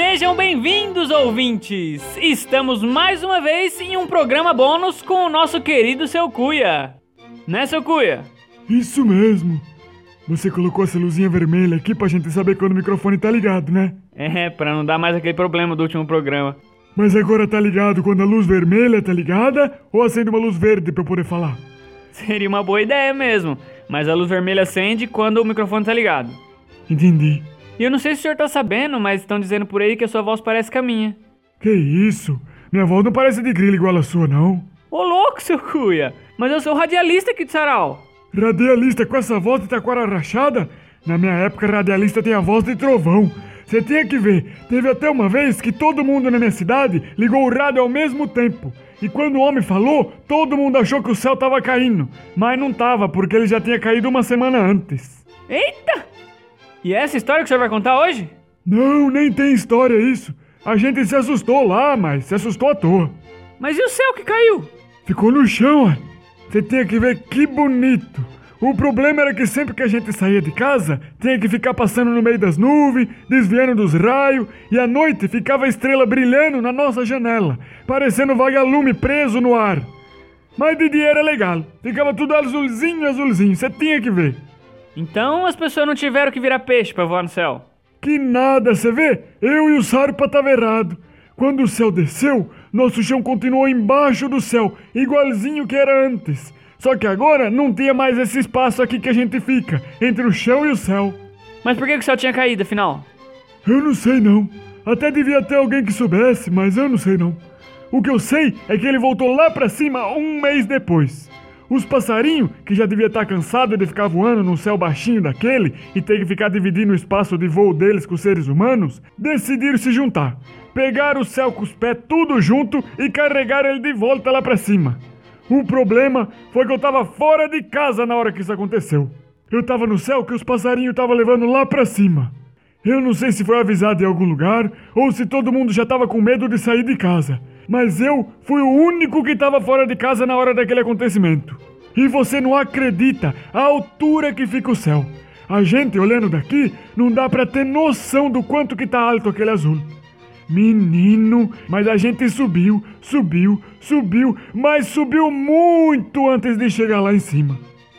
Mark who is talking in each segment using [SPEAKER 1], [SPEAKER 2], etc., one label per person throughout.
[SPEAKER 1] Sejam bem-vindos, ouvintes! Estamos mais uma vez em um programa bônus com o nosso querido Seu Cuia. Né, Seu Cuia?
[SPEAKER 2] Isso mesmo. Você colocou essa luzinha vermelha aqui pra gente saber quando o microfone tá ligado, né?
[SPEAKER 1] É, pra não dar mais aquele problema do último programa.
[SPEAKER 2] Mas agora tá ligado quando a luz vermelha tá ligada ou acende uma luz verde pra eu poder falar?
[SPEAKER 1] Seria uma boa ideia mesmo, mas a luz vermelha acende quando o microfone tá ligado.
[SPEAKER 2] Entendi.
[SPEAKER 1] E eu não sei se o senhor tá sabendo, mas estão dizendo por aí que a sua voz parece com a minha.
[SPEAKER 2] Que isso? Minha voz não parece de grilo igual a sua, não.
[SPEAKER 1] Ô louco, seu cuia! Mas eu sou radialista aqui de Sarau.
[SPEAKER 2] Radialista com essa voz de taquara rachada? Na minha época, radialista tem a voz de trovão. Você tinha que ver, teve até uma vez que todo mundo na minha cidade ligou o rádio ao mesmo tempo. E quando o homem falou, todo mundo achou que o céu tava caindo. Mas não tava, porque ele já tinha caído uma semana antes.
[SPEAKER 1] Eita! E é essa história que o senhor vai contar hoje?
[SPEAKER 2] Não, nem tem história isso. A gente se assustou lá, mas se assustou à toa.
[SPEAKER 1] Mas e o céu que caiu?
[SPEAKER 2] Ficou no chão, ó. Você tinha que ver que bonito. O problema era que sempre que a gente saía de casa, tinha que ficar passando no meio das nuvens, desviando dos raios, e à noite ficava a estrela brilhando na nossa janela, parecendo vagalume preso no ar. Mas de dia era legal, ficava tudo azulzinho, azulzinho, você tinha que ver.
[SPEAKER 1] Então as pessoas não tiveram que virar peixe pra voar no céu.
[SPEAKER 2] Que nada, você vê? Eu e o Sarpa tava errado. Quando o céu desceu, nosso chão continuou embaixo do céu, igualzinho que era antes. Só que agora não tinha mais esse espaço aqui que a gente fica, entre o chão e o céu.
[SPEAKER 1] Mas por que que o céu tinha caído, afinal?
[SPEAKER 2] Eu não sei não. Até devia ter alguém que soubesse, mas eu não sei não. O que eu sei é que ele voltou lá pra cima um mês depois. Os passarinhos, que já devia estar cansado de ficar voando num céu baixinho daquele e ter que ficar dividindo o espaço de voo deles com os seres humanos, decidiram se juntar. Pegaram o céu com os pés tudo junto e carregaram ele de volta lá pra cima. O problema foi que eu tava fora de casa na hora que isso aconteceu. Eu tava no céu que os passarinhos estavam levando lá pra cima. Eu não sei se foi avisado em algum lugar ou se todo mundo já tava com medo de sair de casa, mas eu fui o único que tava fora de casa na hora daquele acontecimento. E você não acredita a altura que fica o céu. A gente olhando daqui não dá pra ter noção do quanto que tá alto aquele azul. Menino, mas a gente subiu, subiu, subiu, mas subiu muito antes de chegar lá em cima.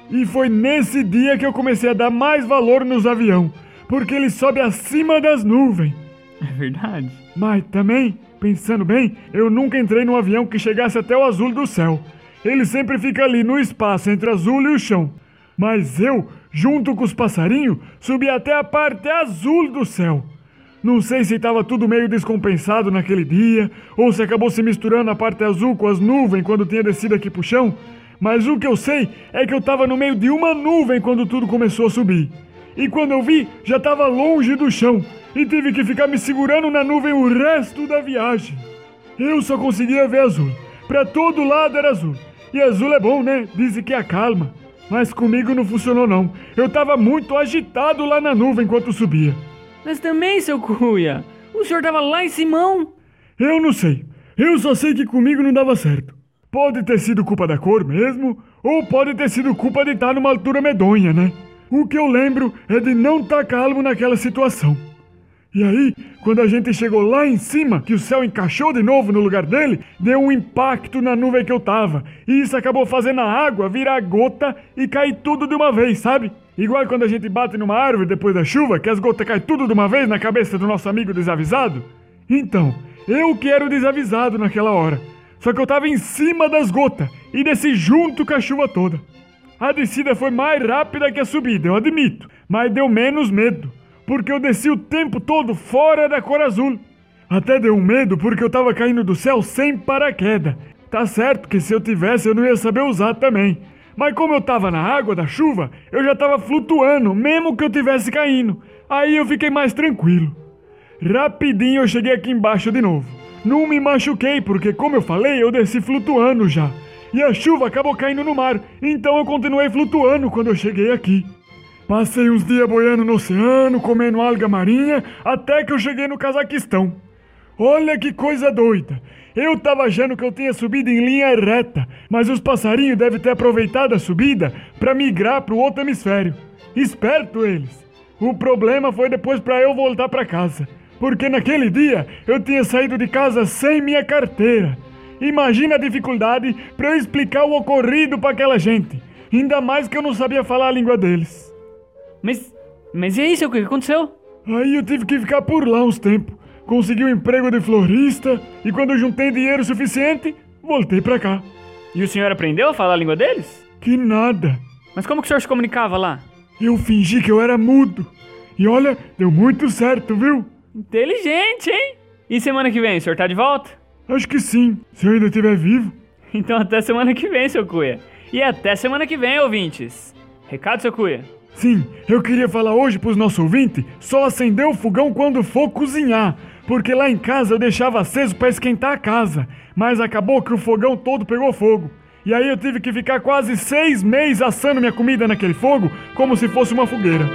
[SPEAKER 2] E foi nesse dia que eu comecei a dar mais valor nos aviões, porque ele sobe acima das nuvens.
[SPEAKER 1] É verdade.
[SPEAKER 2] Mas também, pensando bem, eu nunca entrei num avião que chegasse até o azul do céu. Ele sempre fica ali no espaço entre azul e o chão. Mas eu, junto com os passarinhos, subi até a parte azul do céu. Não sei se estava tudo meio descompensado naquele dia, ou se acabou se misturando a parte azul com as nuvens quando tinha descido aqui pro chão, mas o que eu sei é que eu estava no meio de uma nuvem quando tudo começou a subir. E quando eu vi, já estava longe do chão e tive que ficar me segurando na nuvem o resto da viagem. Eu só conseguia ver azul. Pra todo lado era azul. E azul é bom, né? Dizem que acalma. Mas comigo não funcionou não. Eu estava muito agitado lá na nuvem enquanto subia.
[SPEAKER 1] Mas também, seu cuia, o senhor tava lá em Simão.
[SPEAKER 2] Eu não sei. Eu só sei que comigo não dava certo. Pode ter sido culpa da cor mesmo, ou pode ter sido culpa de estar numa altura medonha, né? O que eu lembro é de não estar calmo naquela situação. E aí, quando a gente chegou lá em cima, que o céu encaixou de novo no lugar dele, deu um impacto na nuvem que eu tava. E isso acabou fazendo a água virar gota e cair tudo de uma vez, sabe? Igual quando a gente bate numa árvore depois da chuva, que as gotas caem tudo de uma vez na cabeça do nosso amigo desavisado. Então, eu que era o desavisado naquela hora. Só que eu tava em cima das gotas e desci junto com a chuva toda. A descida foi mais rápida que a subida, eu admito, mas deu menos medo, porque eu desci o tempo todo fora da cor azul. Até deu medo porque eu tava caindo do céu sem paraquedas. Tá certo que se eu tivesse eu não ia saber usar também. Mas como eu tava na água da chuva, eu já tava flutuando, mesmo que eu tivesse caindo. Aí eu fiquei mais tranquilo. Rapidinho eu cheguei aqui embaixo de novo. Não me machuquei, porque como eu falei, eu desci flutuando já. E a chuva acabou caindo no mar, então eu continuei flutuando quando eu cheguei aqui. Passei uns dias boiando no oceano, comendo alga marinha, até que eu cheguei no Cazaquistão. Olha que coisa doida! Eu tava achando que eu tinha subido em linha reta, mas os passarinhos devem ter aproveitado a subida para migrar pro outro hemisfério. Esperto eles! O problema foi depois para eu voltar para casa, porque naquele dia eu tinha saído de casa sem minha carteira. Imagina a dificuldade para eu explicar o ocorrido para aquela gente. Ainda mais que eu não sabia falar a língua deles.
[SPEAKER 1] Mas, mas e aí, seu Cuia, o que aconteceu?
[SPEAKER 2] Aí eu tive que ficar por lá uns tempos. Consegui um emprego de florista e quando eu juntei dinheiro suficiente, voltei pra cá.
[SPEAKER 1] E o senhor aprendeu a falar a língua deles?
[SPEAKER 2] Que nada.
[SPEAKER 1] Mas como que o senhor se comunicava lá?
[SPEAKER 2] Eu fingi que eu era mudo. E olha, deu muito certo, viu?
[SPEAKER 1] Inteligente, hein? E semana que vem, o senhor tá de volta?
[SPEAKER 2] Acho que sim, se eu ainda estiver vivo.
[SPEAKER 1] Então até semana que vem, seu Cuia. E até semana que vem, ouvintes. Recado, seu Cuia?
[SPEAKER 2] Sim, eu queria falar hoje pros nossos ouvintes só acender o fogão quando for cozinhar. Porque lá em casa eu deixava aceso para esquentar a casa. Mas acabou que o fogão todo pegou fogo. E aí eu tive que ficar quase seis meses assando minha comida naquele fogo como se fosse uma fogueira.